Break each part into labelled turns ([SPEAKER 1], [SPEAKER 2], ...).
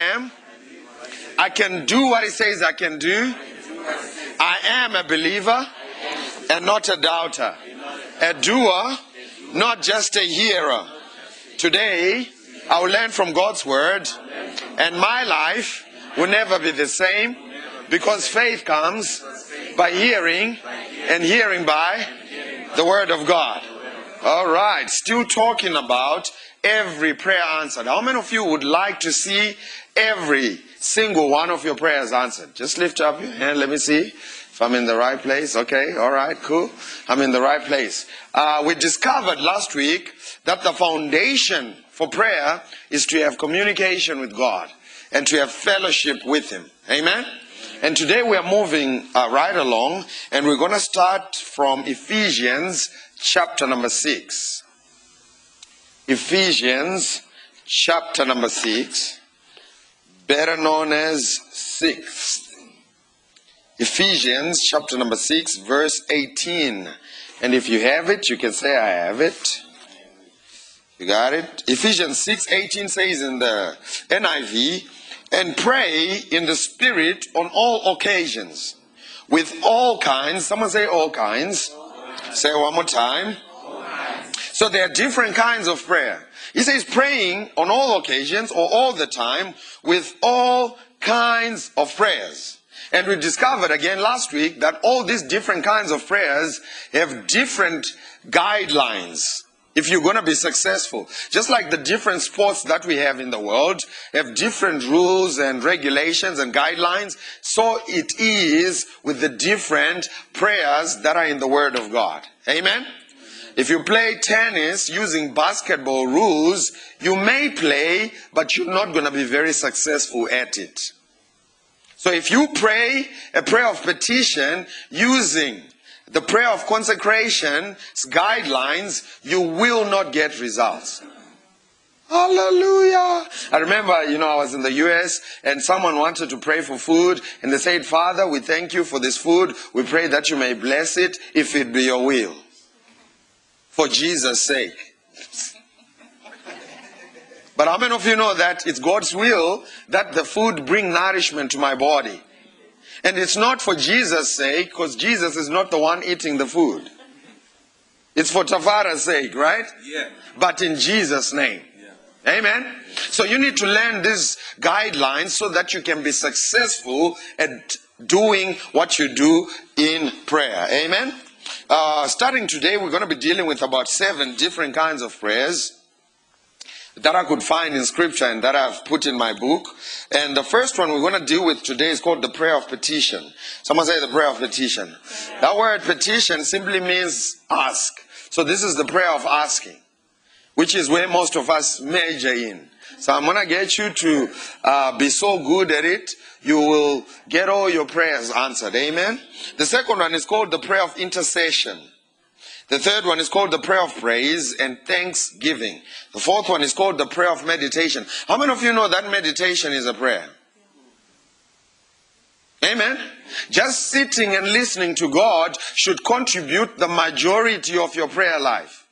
[SPEAKER 1] am. I can do what He says I can do. I am a believer and not a doubter, a doer, not just a hearer. Today, I will learn from God's word, and my life will never be the same because faith comes by hearing, and hearing by the word of God. All right, still talking about every prayer answered. How many of you would like to see every single one of your prayers answered? Just lift up your hand. Let me see if I'm in the right place. Okay, all right, cool. I'm in the right place. Uh, we discovered last week that the foundation for prayer is to have communication with God and to have fellowship with Him. Amen? And today we are moving uh, right along and we're going to start from Ephesians chapter number 6. Ephesians chapter number 6, better known as 6. Ephesians chapter number 6, verse 18. And if you have it, you can say, I have it. You got it? Ephesians 6, 18 says in the NIV, and pray in the Spirit on all occasions, with all kinds, someone say all kinds. Say one more time so there are different kinds of prayer. He says praying on all occasions or all the time with all kinds of prayers. And we discovered again last week that all these different kinds of prayers have different guidelines if you're going to be successful. Just like the different sports that we have in the world have different rules and regulations and guidelines, so it is with the different prayers that are in the Word of God. Amen? If you play tennis using basketball rules, you may play, but you're not going to be very successful at it. So if you pray a prayer of petition using the prayer of consecration guidelines, you will not get results. Hallelujah. I remember, you know, I was in the US and someone wanted to pray for food and they said, Father, we thank you for this food. We pray that you may bless it if it be your will for Jesus' sake. But how many of you know that it's God's will that the food bring nourishment to my body? And it's not for Jesus' sake, because Jesus is not the one eating the food. It's for Tafara's sake, right?
[SPEAKER 2] Yeah.
[SPEAKER 1] But in Jesus' name.
[SPEAKER 2] Yeah.
[SPEAKER 1] Amen? So you need to learn these guidelines so that you can be successful at doing what you do in prayer. Amen? Uh, starting today, we're going to be dealing with about seven different kinds of prayers that I could find in scripture and that I've put in my book. And the first one we're going to deal with today is called the prayer of petition. Someone say the prayer of petition. That word petition simply means ask. So this is the prayer of asking, which is where most of us major in. So I'm going to get you to uh, be so good at it you will get all your prayers answered. Amen. The second one is called the prayer of intercession. The third one is called the prayer of praise and thanksgiving. The fourth one is called the prayer of meditation. How many of you know that meditation is a prayer? Amen. Just sitting and listening to God should contribute the majority of your prayer life.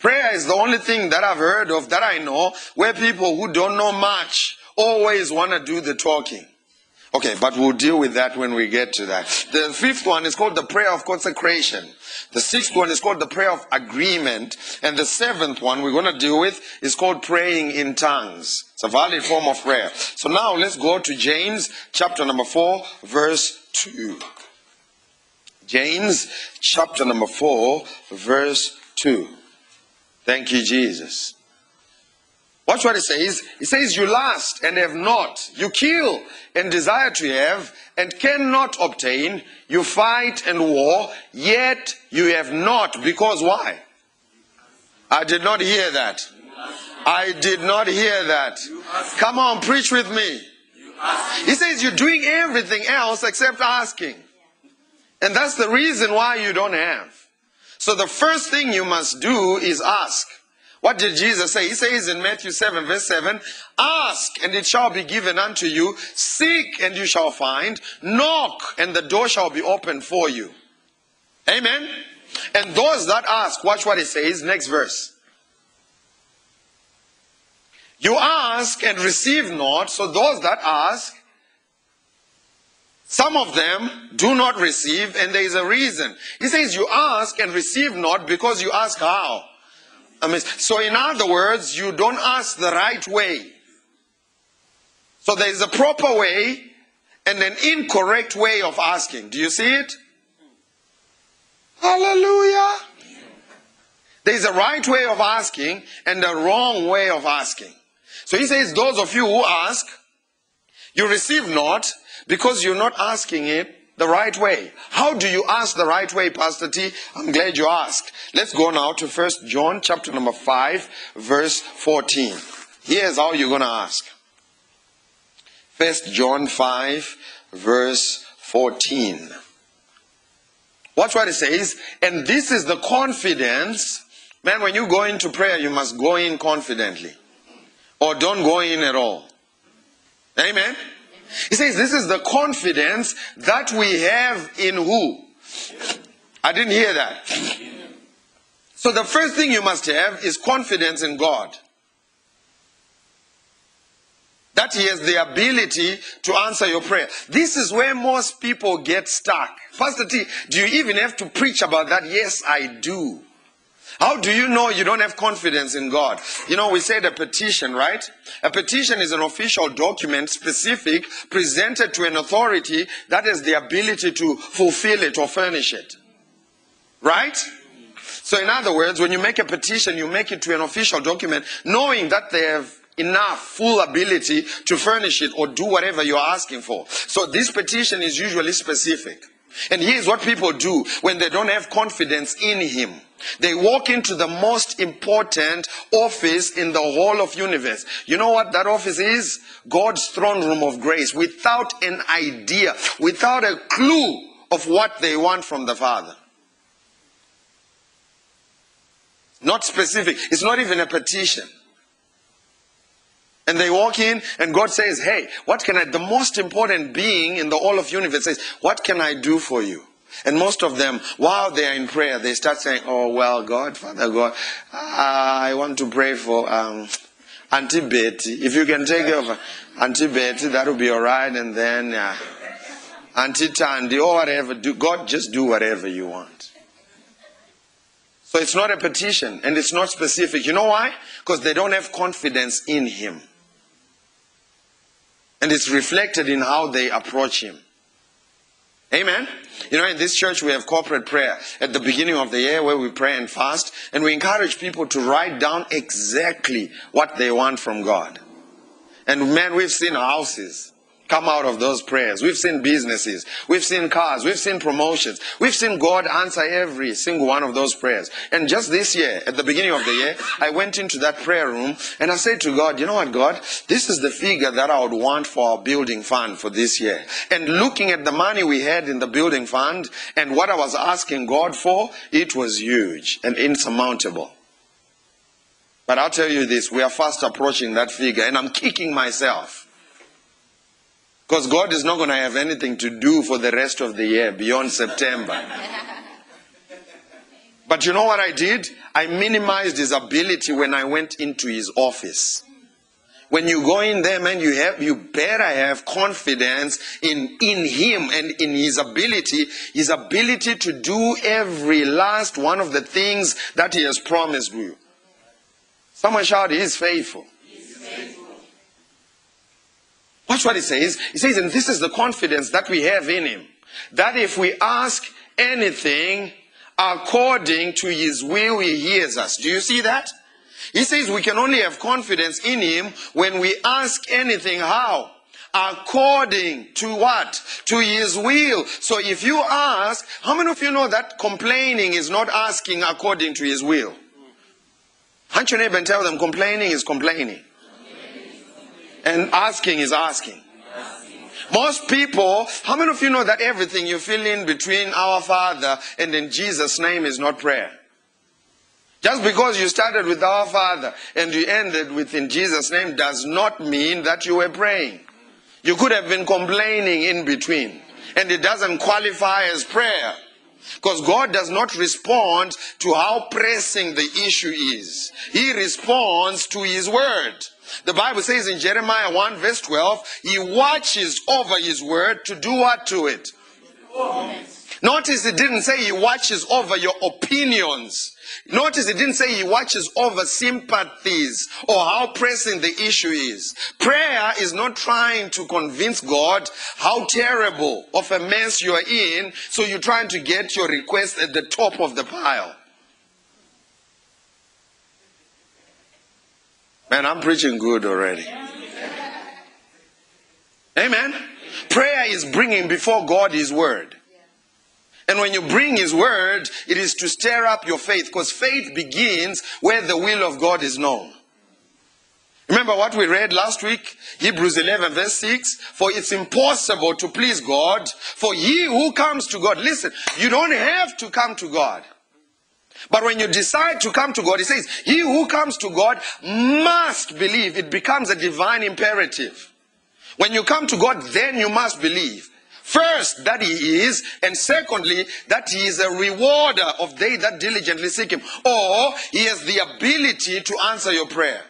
[SPEAKER 1] Prayer is the only thing that I've heard of that I know where people who don't know much always want to do the talking. Okay, but we'll deal with that when we get to that. The fifth one is called the prayer of consecration. The sixth one is called the prayer of agreement. And the seventh one we're going to deal with is called praying in tongues. It's a valid form of prayer. So now let's go to James chapter number 4, verse 2. James chapter number 4, verse 2. Thank you, Jesus. Watch what he says. He says, You lust and have not. You kill and desire to have and cannot obtain. You fight and war, yet you have not. Because why? I did not hear that. I did not hear that. Come on, preach with me. He says, You're doing everything else except asking. And that's the reason why you don't have. So the first thing you must do is ask. What did Jesus say? He says in Matthew 7, verse 7 Ask, and it shall be given unto you. Seek, and you shall find. Knock, and the door shall be opened for you. Amen. And those that ask, watch what it says. Next verse. You ask and receive not, so those that ask, some of them do not receive, and there is a reason. He says, You ask and receive not because you ask how? I mean, so, in other words, you don't ask the right way. So, there is a proper way and an incorrect way of asking. Do you see it? Hallelujah. There is a right way of asking and a wrong way of asking. So he says, Those of you who ask, you receive not because you're not asking it the right way. How do you ask the right way, Pastor T? I'm glad you asked. Let's go now to First John chapter number 5, verse 14. Here's how you're going to ask. First John 5, verse 14. Watch what it says. And this is the confidence. Man, when you go into prayer, you must go in confidently. Or don't go in at all. Amen. He says, This is the confidence that we have in who? I didn't hear that. So the first thing you must have is confidence in God. That He has the ability to answer your prayer. This is where most people get stuck. Pastor T, do you even have to preach about that? Yes, I do. How do you know you don't have confidence in God? You know, we said a petition, right? A petition is an official document specific presented to an authority that has the ability to fulfill it or furnish it. Right? So, in other words, when you make a petition, you make it to an official document knowing that they have enough full ability to furnish it or do whatever you're asking for. So, this petition is usually specific. And here's what people do when they don't have confidence in Him. They walk into the most important office in the whole of universe. You know what that office is? God's throne room of grace without an idea, without a clue of what they want from the Father. Not specific. It's not even a petition. And they walk in and God says, Hey, what can I, the most important being in the whole of universe says, What can I do for you? And most of them, while they are in prayer, they start saying, Oh, well, God, Father God, I want to pray for um, Auntie Betty. If you can take over Auntie Betty, that will be all right. And then uh, Auntie Tandy, or whatever. Do, God, just do whatever you want. So it's not a petition and it's not specific. You know why? Because they don't have confidence in Him. And it's reflected in how they approach Him. Amen. You know, in this church, we have corporate prayer at the beginning of the year where we pray and fast, and we encourage people to write down exactly what they want from God. And man, we've seen houses come out of those prayers. We've seen businesses, we've seen cars, we've seen promotions, we've seen God answer every single one of those prayers. And just this year, at the beginning of the year, I went into that prayer room and I said to God, you know what, God, this is the figure that I would want for our building fund for this year. And looking at the money we had in the building fund and what I was asking God for, it was huge and insurmountable. But I'll tell you this, we are fast approaching that figure and I'm kicking myself because God is not going to have anything to do for the rest of the year beyond September. But you know what I did? I minimized his ability when I went into his office. When you go in there, man, you have you better have confidence in, in him and in his ability, his ability to do every last one of the things that he has promised you. Someone shout, He is faithful. Watch what he says. He says, and this is the confidence that we have in him. That if we ask anything according to his will, he hears us. Do you see that? He says we can only have confidence in him when we ask anything. How? According to what? To his will. So if you ask, how many of you know that complaining is not asking according to his will? Hunt your neighbor and tell them complaining is complaining. And asking is asking. Most people, how many of you know that everything you fill in between our Father and in Jesus' name is not prayer? Just because you started with our Father and you ended with in Jesus' name does not mean that you were praying. You could have been complaining in between. And it doesn't qualify as prayer. Because God does not respond to how pressing the issue is. He responds to His word. The Bible says in Jeremiah 1 verse 12, He watches over His word to do what to it? Notice it didn't say He watches over your opinions. Notice it didn't say He watches over sympathies or how pressing the issue is. Prayer is not trying to convince God how terrible of a mess you are in, so you're trying to get your request at the top of the pile. Man, I'm preaching good already. Amen. Prayer is bringing before God His word. And when you bring His word, it is to stir up your faith because faith begins where the will of God is known. Remember what we read last week? Hebrews 11, verse 6. For it's impossible to please God. For he who comes to God, listen, you don't have to come to God. But when you decide to come to God, he says, He who comes to God must believe. It becomes a divine imperative. When you come to God, then you must believe. First, that He is, and secondly, that He is a rewarder of they that diligently seek Him, or He has the ability to answer your prayer.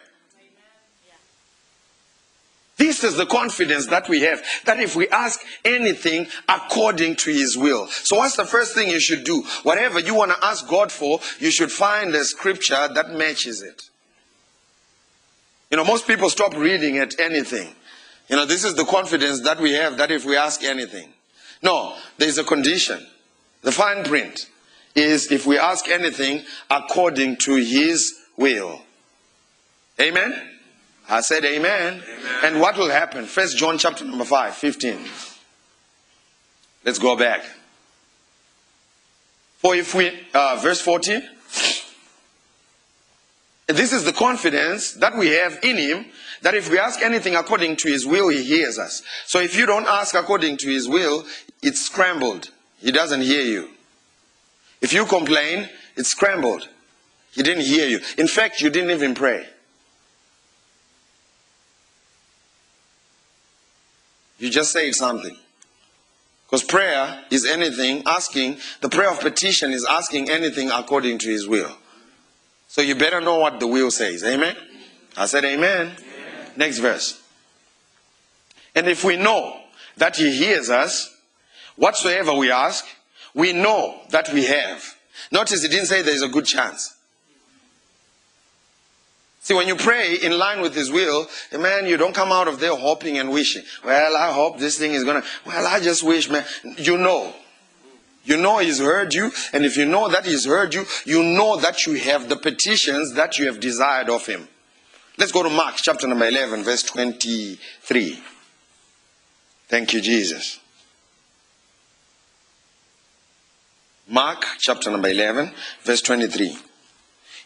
[SPEAKER 1] This is the confidence that we have that if we ask anything according to His will. So, what's the first thing you should do? Whatever you want to ask God for, you should find a scripture that matches it. You know, most people stop reading at anything. You know, this is the confidence that we have that if we ask anything. No, there's a condition. The fine print is if we ask anything according to His will. Amen? I said amen. amen. And what will happen? First John chapter number 5, 15. Let's go back. For if we, uh, verse 14. This is the confidence that we have in Him that if we ask anything according to His will, He hears us. So if you don't ask according to His will, it's scrambled. He doesn't hear you. If you complain, it's scrambled. He didn't hear you. In fact, you didn't even pray. You just say something. Because prayer is anything asking, the prayer of petition is asking anything according to his will. So you better know what the will says. Amen? I said amen. amen. Next verse. And if we know that he hears us, whatsoever we ask, we know that we have. Notice he didn't say there's a good chance. See, when you pray in line with His will, eh, man, you don't come out of there hoping and wishing. Well, I hope this thing is gonna. Well, I just wish, man. You know. You know He's heard you, and if you know that He's heard you, you know that you have the petitions that you have desired of Him. Let's go to Mark chapter number 11, verse 23. Thank you, Jesus. Mark chapter number 11, verse 23.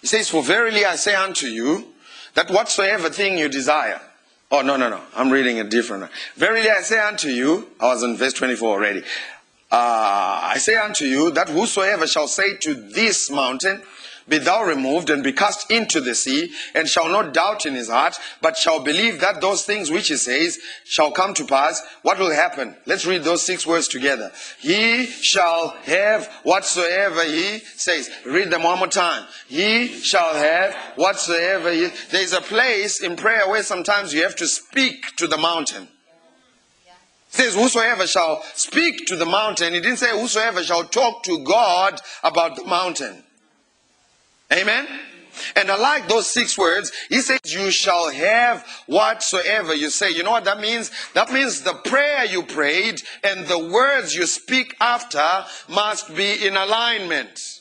[SPEAKER 1] He says, For verily I say unto you, that whatsoever thing you desire. Oh, no, no, no. I'm reading it different. Verily I say unto you, I was in verse 24 already. Uh, I say unto you that whosoever shall say to this mountain, be thou removed and be cast into the sea, and shall not doubt in his heart, but shall believe that those things which he says shall come to pass, what will happen? Let's read those six words together. He shall have whatsoever he says. Read them one more time. He shall have whatsoever he. There's a place in prayer where sometimes you have to speak to the mountain. Says, Whosoever shall speak to the mountain. He didn't say, Whosoever shall talk to God about the mountain. Amen? And I like those six words. He says, You shall have whatsoever you say. You know what that means? That means the prayer you prayed and the words you speak after must be in alignment.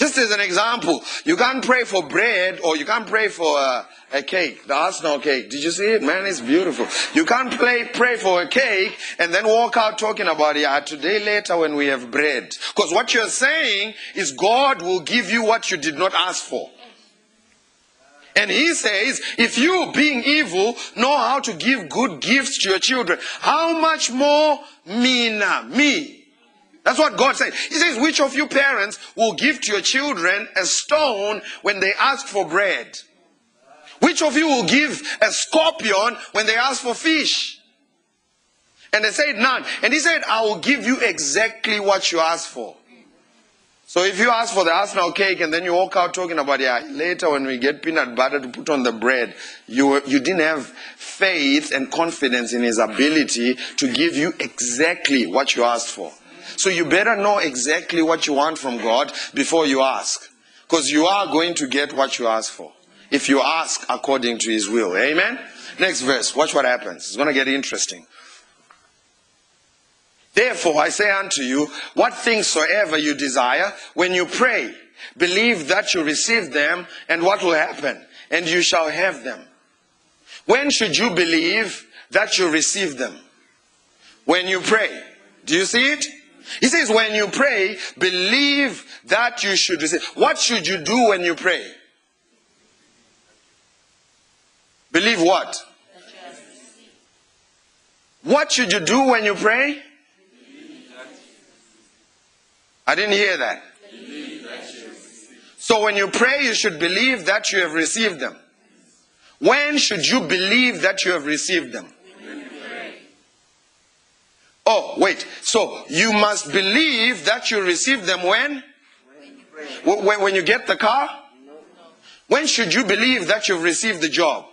[SPEAKER 1] Just as an example, you can't pray for bread or you can't pray for a, a cake, the Arsenal cake. Did you see it? Man, it's beautiful. You can't play, pray for a cake and then walk out talking about it yeah, today later when we have bread. Because what you're saying is God will give you what you did not ask for. And he says, if you, being evil, know how to give good gifts to your children, how much more me me, that's what God says. He says, which of you parents will give to your children a stone when they ask for bread? Which of you will give a scorpion when they ask for fish? And they said, none. And he said, I will give you exactly what you ask for. So if you ask for the Arsenal cake and then you walk out talking about yeah, later when we get peanut butter to put on the bread, you you didn't have faith and confidence in his ability to give you exactly what you asked for. So you better know exactly what you want from God before you ask. Because you are going to get what you ask for. If you ask according to his will. Amen? Next verse. Watch what happens. It's going to get interesting. Therefore, I say unto you, what things soever you desire, when you pray, believe that you receive them, and what will happen? And you shall have them. When should you believe that you receive them? When you pray. Do you see it? He says, when you pray, believe that you should receive. What should you do when you pray? Believe what? What should you do when you pray? I didn't hear that. So when you pray, you should believe that you have received them. When should you believe that you have received them? Oh, wait. So you must believe that you receive them when? When, when you get the car? When should you believe that you've received the job?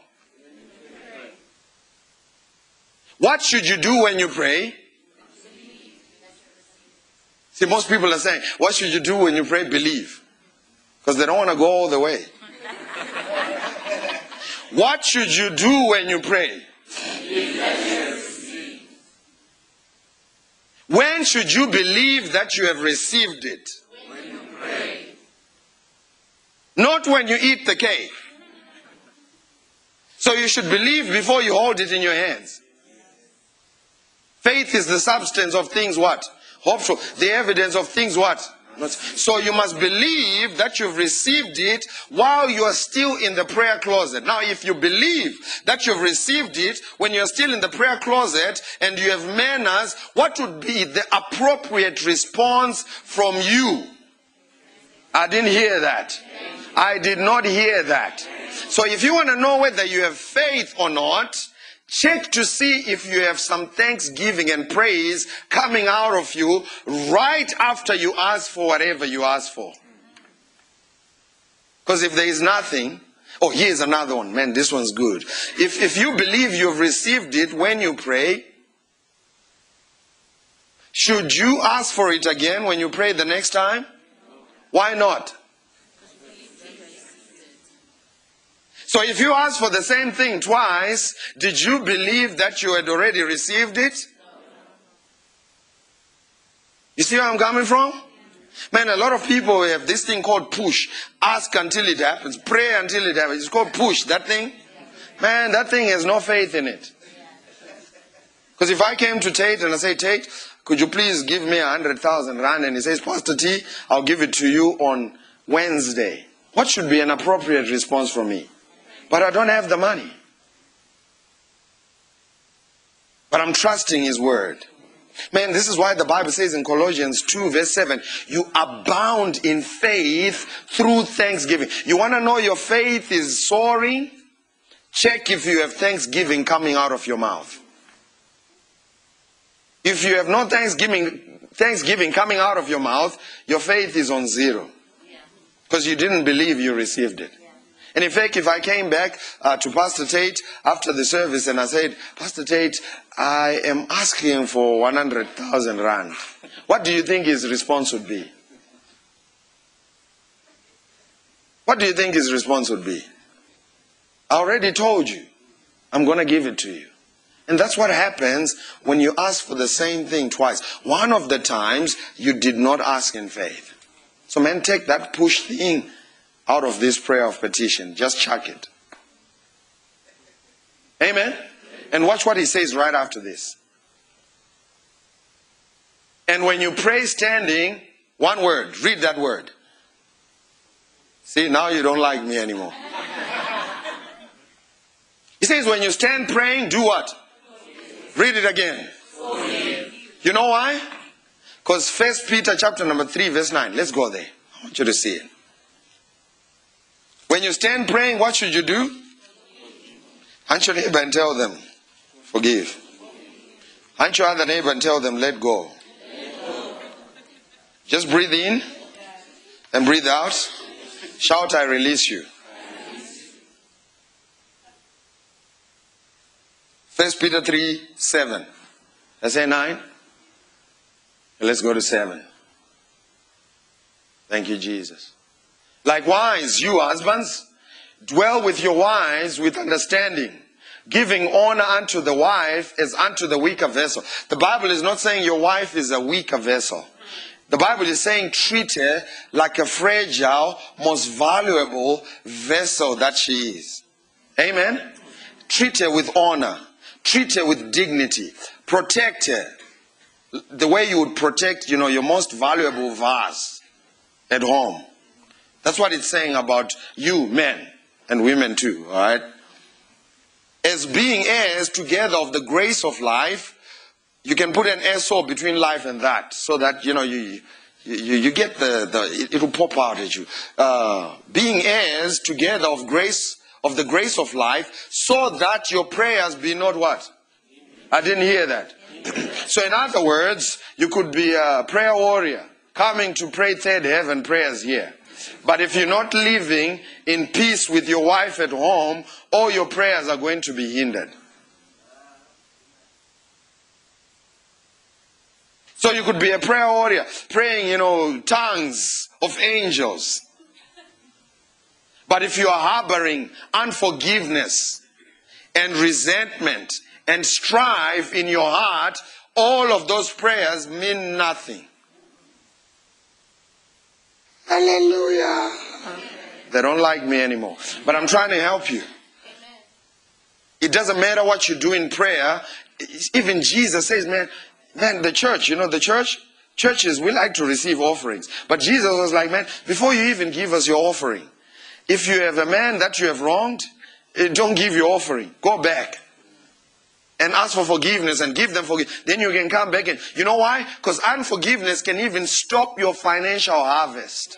[SPEAKER 1] What should you do when you pray? See, most people are saying, what should you do when you pray? Believe. Because they don't want to go all the way. what should you do when you pray? When should you believe that you have received it? When you pray. Not when you eat the cake. So you should believe before you hold it in your hands. Faith is the substance of things what? Hopeful. The evidence of things what? So you must believe that you've received it while you are still in the prayer closet. Now, if you believe that you've received it when you're still in the prayer closet and you have manners, what would be the appropriate response from you? I didn't hear that. I did not hear that. So if you want to know whether you have faith or not, Check to see if you have some thanksgiving and praise coming out of you right after you ask for whatever you ask for. Because if there is nothing, oh, here's another one. Man, this one's good. If, if you believe you've received it when you pray, should you ask for it again when you pray the next time? Why not? So if you ask for the same thing twice, did you believe that you had already received it? You see where I'm coming from? Man, a lot of people have this thing called push. Ask until it happens. Pray until it happens. It's called push. That thing? Man, that thing has no faith in it. Because if I came to Tate and I say, Tate, could you please give me a hundred thousand rand? And he says, Pastor T, I'll give it to you on Wednesday. What should be an appropriate response from me? But I don't have the money. But I'm trusting His word. Man, this is why the Bible says in Colossians 2, verse 7, you abound in faith through thanksgiving. You want to know your faith is soaring? Check if you have thanksgiving coming out of your mouth. If you have no thanksgiving, thanksgiving coming out of your mouth, your faith is on zero. Because you didn't believe you received it. And in fact, if I came back uh, to Pastor Tate after the service and I said, Pastor Tate, I am asking for 100,000 rand, what do you think his response would be? What do you think his response would be? I already told you. I'm going to give it to you. And that's what happens when you ask for the same thing twice. One of the times you did not ask in faith. So man, take that push thing out of this prayer of petition. Just chuck it. Amen? And watch what he says right after this. And when you pray standing, one word, read that word. See, now you don't like me anymore. He says, when you stand praying, do what? Read it again. You know why? Because First Peter chapter number 3, verse 9. Let's go there. I want you to see it. When you stand praying, what should you do? Hunt your neighbor and tell them, forgive. Hunt your other neighbor and tell them, let go. Just breathe in And breathe out. Shout, I release you. First Peter 3 7. I say 9. Let's go to 7. Thank you, Jesus. Likewise, you husbands, dwell with your wives with understanding, giving honor unto the wife as unto the weaker vessel. The Bible is not saying your wife is a weaker vessel. The Bible is saying treat her like a fragile, most valuable vessel that she is. Amen? Treat her with honor. Treat her with dignity. Protect her. The way you would protect, you know, your most valuable vase at home. That's what it's saying about you, men, and women too, alright? As being heirs together of the grace of life, you can put an SO between life and that, so that, you know, you, you, you get the, the it, will pop out at you. Uh, being heirs together of grace of the grace of life, so that your prayers be not what? I didn't hear that. so, in other words, you could be a prayer warrior coming to pray third heaven prayers here. But if you're not living in peace with your wife at home, all your prayers are going to be hindered. So you could be a prayer warrior, praying, you know, tongues of angels. But if you are harboring unforgiveness and resentment and strife in your heart, all of those prayers mean nothing. Hallelujah. They don't like me anymore. But I'm trying to help you. It doesn't matter what you do in prayer. Even Jesus says, man, man, the church, you know, the church, churches, we like to receive offerings. But Jesus was like, man, before you even give us your offering, if you have a man that you have wronged, eh, don't give your offering. Go back and ask for forgiveness and give them forgiveness. Then you can come back and you know why? Because unforgiveness can even stop your financial harvest.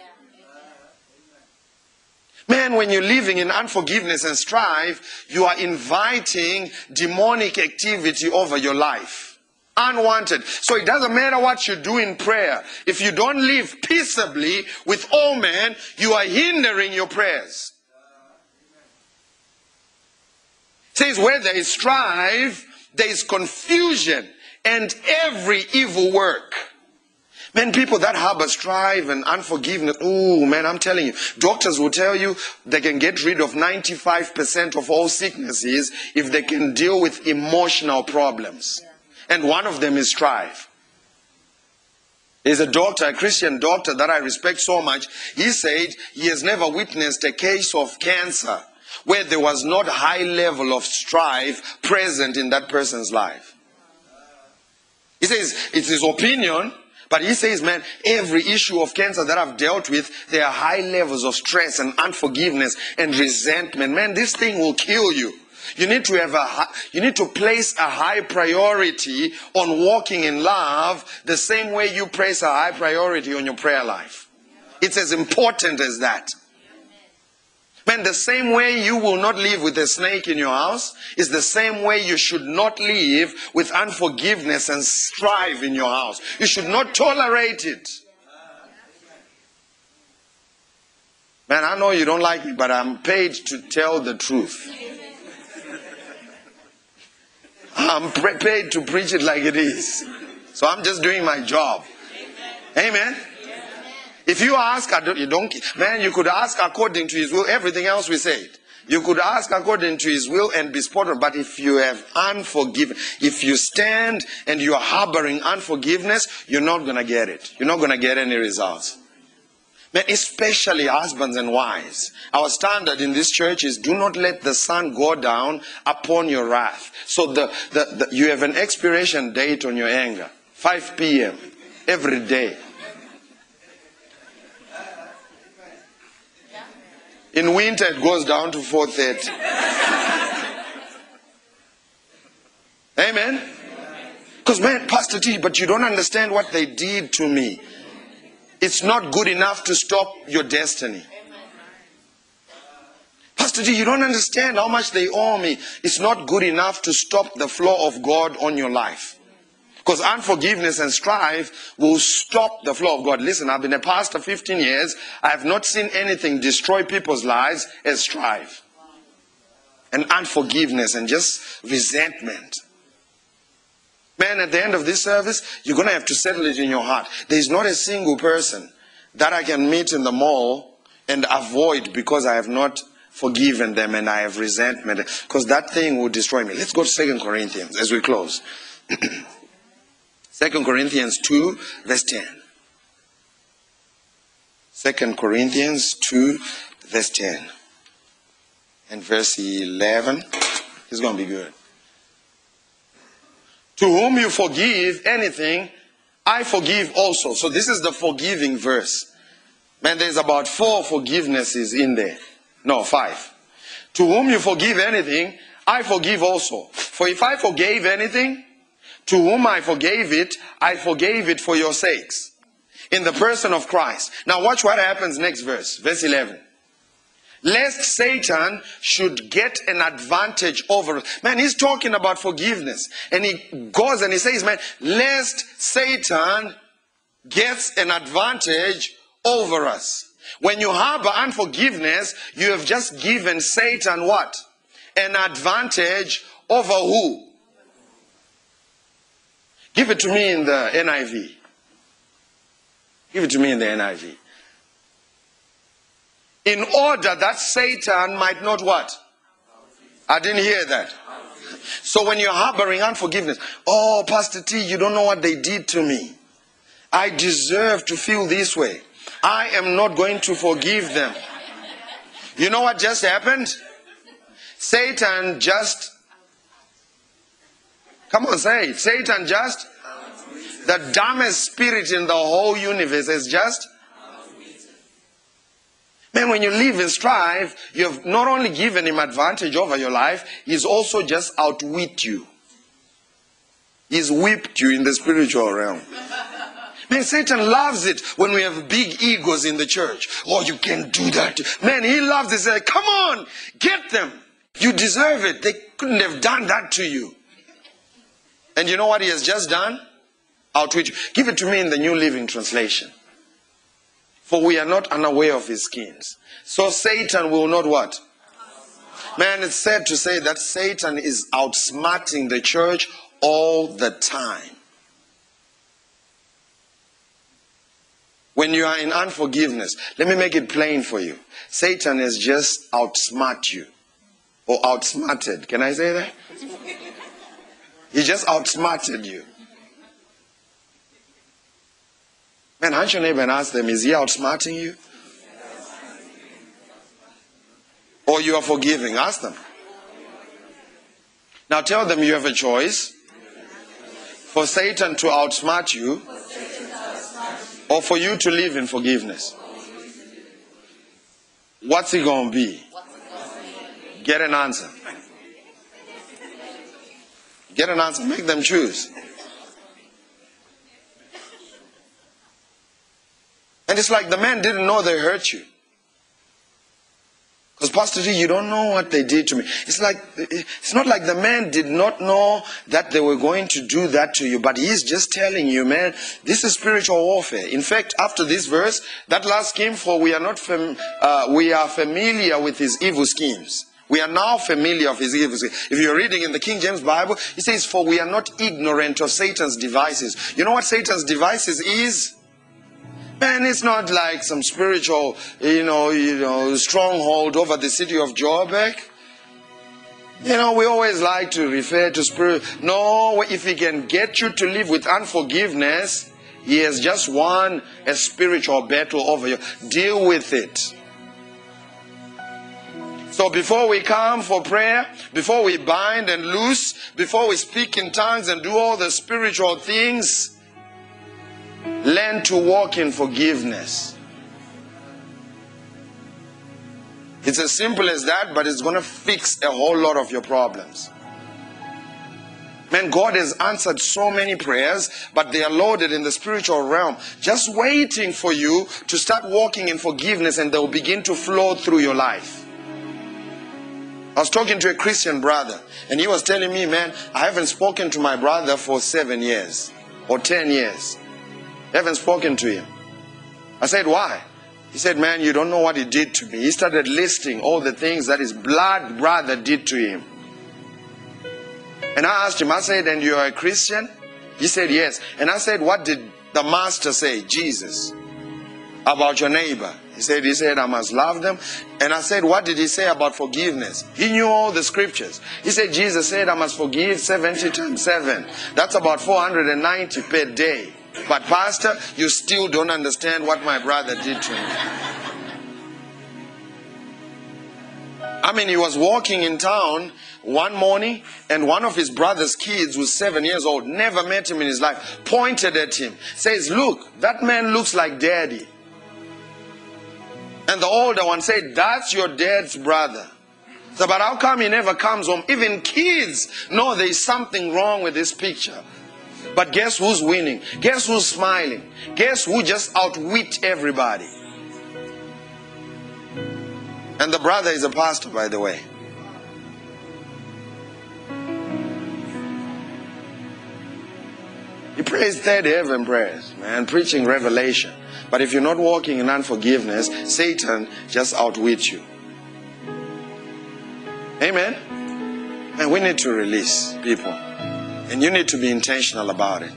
[SPEAKER 1] Man, when you're living in unforgiveness and strife, you are inviting demonic activity over your life unwanted. So it doesn't matter what you do in prayer. If you don't live peaceably with all men, you are hindering your prayers. It says where there is strife, there is confusion and every evil work. Man, people that harbor strife and unforgiveness, oh man, I'm telling you, doctors will tell you they can get rid of 95% of all sicknesses if they can deal with emotional problems and one of them is strife. There's a doctor, a Christian doctor that I respect so much. He said he has never witnessed a case of cancer where there was not high level of strife present in that person's life. He says it's his opinion, but he says, man, every issue of cancer that I've dealt with, there are high levels of stress and unforgiveness and resentment. Man, this thing will kill you. You need to have a you need to place a high priority on walking in love the same way you place a high priority on your prayer life. It's as important as that. Man, the same way you will not live with a snake in your house is the same way you should not live with unforgiveness and strife in your house. You should not tolerate it. Man, I know you don't like me, but I'm paid to tell the truth. I'm paid to preach it like it is. So I'm just doing my job. Amen. If you ask, you don't, man, you could ask according to his will, everything else we said. You could ask according to his will and be spot on. But if you have unforgiven, if you stand and you are harboring unforgiveness, you're not going to get it. You're not going to get any results. Man, especially husbands and wives. Our standard in this church is do not let the sun go down upon your wrath. So the, the, the, you have an expiration date on your anger. 5 p.m. every day. In winter it goes down to 4.30. Amen? Because man, Pastor T, but you don't understand what they did to me it's not good enough to stop your destiny. Pastor G, you don't understand how much they owe me. It's not good enough to stop the flow of God on your life. Because unforgiveness and strife will stop the flow of God. Listen, I've been a pastor 15 years. I have not seen anything destroy people's lives as strife and unforgiveness and just resentment. Man, at the end of this service, you're going to have to settle it in your heart. There's not a single person that I can meet in the mall and avoid because I have not forgiven them and I have resentment because that thing will destroy me. Let's go to Second Corinthians as we close. Second Corinthians 2, verse 10. Second Corinthians 2, verse 10. And verse 11. It's going to be good. To whom you forgive anything, I forgive also. So this is the forgiving verse. Man, there's about four forgivenesses in there. No, five. To whom you forgive anything, I forgive also. For if I forgave anything, to whom I forgave it, I forgave it for your sakes. In the person of Christ. Now watch what happens next verse. Verse 11. Lest Satan should get an advantage over us. Man, he's talking about forgiveness. And he goes and he says, man, lest Satan gets an advantage over us. When you harbor unforgiveness, you have just given Satan what? An advantage over who? Give it to me in the NIV. Give it to me in the NIV. In order that Satan might not what? I didn't hear that. So when you're harboring unforgiveness, oh, Pastor T, you don't know what they did to me. I deserve to feel this way. I am not going to forgive them. You know what just happened? Satan just, come on, say it. Satan just, the dumbest spirit in the whole universe is just, man, when you live in strife, you've not only given him advantage over your life, he's also just outwit you. He's whipped you in the spiritual realm. Man, Satan loves it when we have big egos in the church. Oh, you can do that. Man, he loves it. Say, come on, get them. You deserve it. They couldn't have done that to you. And you know what he has just done? You. Give it to me in the New Living Translation. For we are not unaware of his schemes. So Satan will not what? Man, it's said to say that Satan is outsmarting the church all the time. When you are in unforgiveness, let me make it plain for you. Satan has just outsmart you or outsmarted. Can I say that? He just outsmarted you. Man, aren't your neighbor and ask them, is he outsmarting you? Or you are forgiving? Ask them. Now tell them you have a choice for Satan to outsmart you or for you to live in forgiveness? What's it going to be? Get an answer. Get an answer. Make them choose. And it's like the man didn't know they hurt you. Because Pastor G, you don't know what they did to me. It's like it's not like the man did not know that they were going to do that to you, but he's just telling you, man, this is spiritual warfare. In fact, after this verse, that last came for we are not fam- uh, we are familiar with his evil schemes. We are now familiar of his. If you're reading in the King James Bible, it says, "For we are not ignorant of Satan's devices." You know what Satan's devices is? Man, it's not like some spiritual, you know, you know, stronghold over the city of Joburg. You know, we always like to refer to spirit. No, if he can get you to live with unforgiveness, he has just won a spiritual battle over you. Deal with it. So before we come for prayer, before we bind and loose, before we speak in tongues and do all the spiritual things, Learn to walk in forgiveness. It's as simple as that, but it's going to fix a whole lot of your problems. Man, God has answered so many prayers, but they are loaded in the spiritual realm, just waiting for you to start walking in forgiveness and they'll begin to flow through your life. I was talking to a Christian brother, and he was telling me, man, I haven't spoken to my brother for seven years. or 10 years. haven't spoken to him. I said, Why? He said, Man, you don't know what he did to me. He started listing all the things that his blood brother did to him. And I asked him, I said, And you're a Christian? He said, Yes. And I said, What did the master say, Jesus, about your neighbor? He said, He said, I must love them. And I said, What did he say about forgiveness? He knew all the scriptures. He said, Jesus said, I must forgive 70 times 7. That's about 490 per day. But, Pastor, you still don't understand what my brother did to me. I mean, he was walking in town one morning, and one of his brother's kids, who's seven years old, never met him in his life, pointed at him, says, Look, that man looks like daddy. And the older one said, That's your dad's brother. So, but how come he never comes home? Even kids know there's something wrong with this picture. But guess who's winning? Guess who's smiling? Guess who just outwit everybody? And the brother is a pastor, by the way. He prays third heaven prayers, man, preaching revelation. But if you're not walking in unforgiveness, Satan just outwits you. Amen? And we need to release people. And you need to be intentional about it.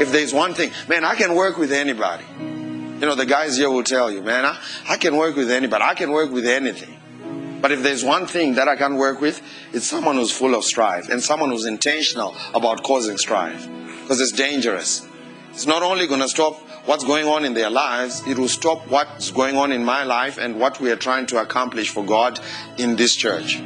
[SPEAKER 1] If there's one thing, man, I can work with anybody. You know, the guys here will tell you, man, I, I can work with anybody. I can work with anything. But if there's one thing that I can work with, it's someone who's full of strife and someone who's intentional about causing strife. Because it's dangerous. It's not only going to stop what's going on in their lives, it will stop what's going on in my life and what we are trying to accomplish for God in this church.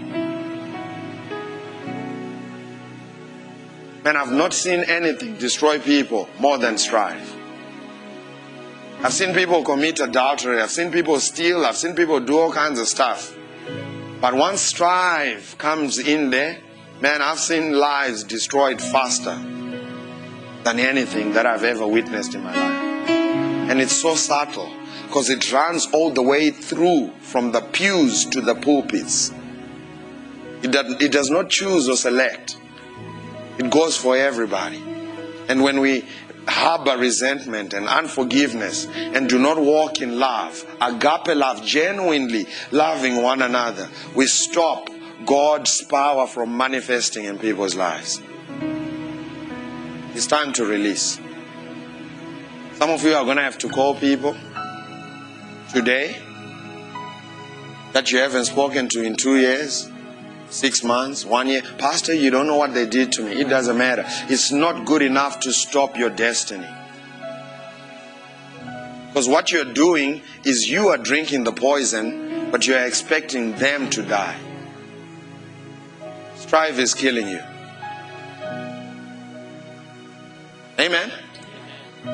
[SPEAKER 1] Man, I've not seen anything destroy people more than strife. I've seen people commit adultery. I've seen people steal. I've seen people do all kinds of stuff. But once strife comes in there, man, I've seen lives destroyed faster than anything that I've ever witnessed in my life. And it's so subtle because it runs all the way through from the pews to the pulpits. It does, it does not choose or select. It goes for everybody. And when we harbor resentment and unforgiveness and do not walk in love, agape love, genuinely loving one another, we stop God's power from manifesting in people's lives. It's time to release. Some of you are going to have to call people today that you haven't spoken to in two years six months, one year. Pastor, you don't know what they did to me. It doesn't matter. It's not good enough to stop your destiny. Because what you're doing is you are drinking the poison, but you're expecting them to die. Strife is killing you. Amen.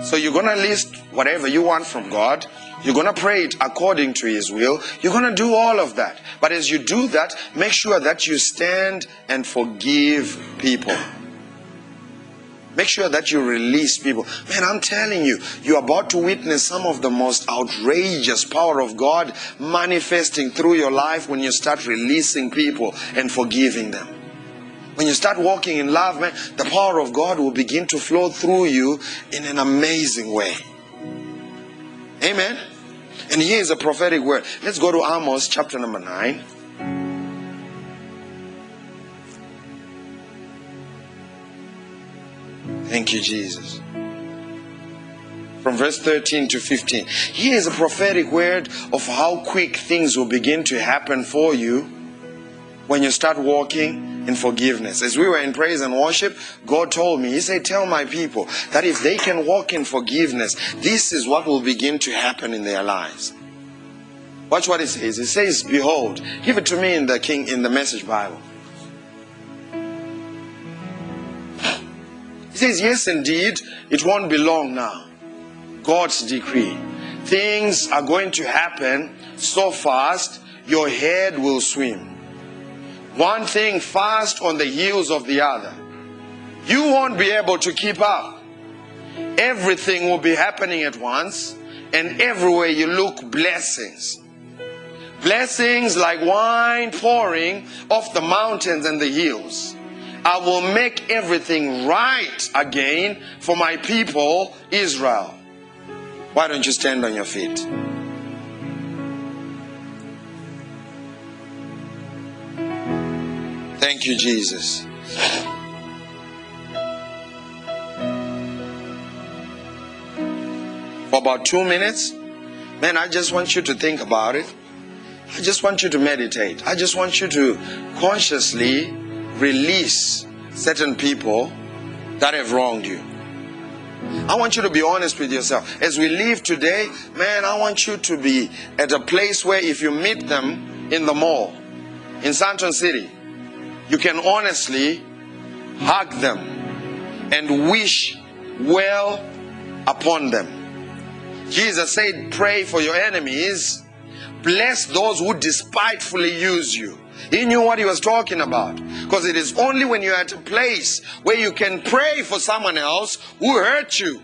[SPEAKER 1] So you're going to list whatever you want from God. You're going to pray it according to His will. You're going to do all of that. But as you do that, make sure that you stand and forgive people. Make sure that you release people. Man, I'm telling you, you're about to witness some of the most outrageous power of God manifesting through your life when you start releasing people and forgiving them. When you start walking in love, man, the power of God will begin to flow through you in an amazing way. Amen. And here is a prophetic word. Let's go to Amos chapter number 9. Thank you, Jesus. From verse 13 to 15. Here is a prophetic word of how quick things will begin to happen for you when you start walking in forgiveness. As we were in praise and worship, God told me, He said, Tell my people that if they can walk in forgiveness, this is what will begin to happen in their lives. Watch what it says. It says, Behold, give it to me in the King in the message Bible. He says, Yes, indeed, it won't be long now. God's decree. Things are going to happen so fast, your head will swim one thing fast on the heels of the other. You won't be able to keep up. Everything will be happening at once, and everywhere you look, blessings. Blessings like wine pouring off the mountains and the hills. I will make everything right again for my people, Israel. Why don't you stand on your feet? Thank you, Jesus. For about two minutes, man, I just want you to think about it. I just want you to meditate. I just want you to consciously release certain people that have wronged you. I want you to be honest with yourself. As we leave today, man, I want you to be at a place where if you meet them in the mall, in Sandton City, you can honestly hug them and wish well upon them. Jesus said, Pray for your enemies, bless those who despitefully use you. He knew what he was talking about. Because it is only when you're at a place where you can pray for someone else who hurt you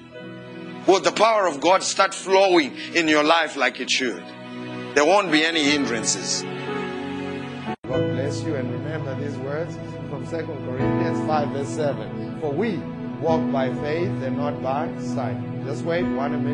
[SPEAKER 1] will the power of God start flowing in your life like it should. There won't be any hindrances. God bless you and 2 Corinthians 5 verse 7. For we walk by faith and not by sight. Just wait one minute.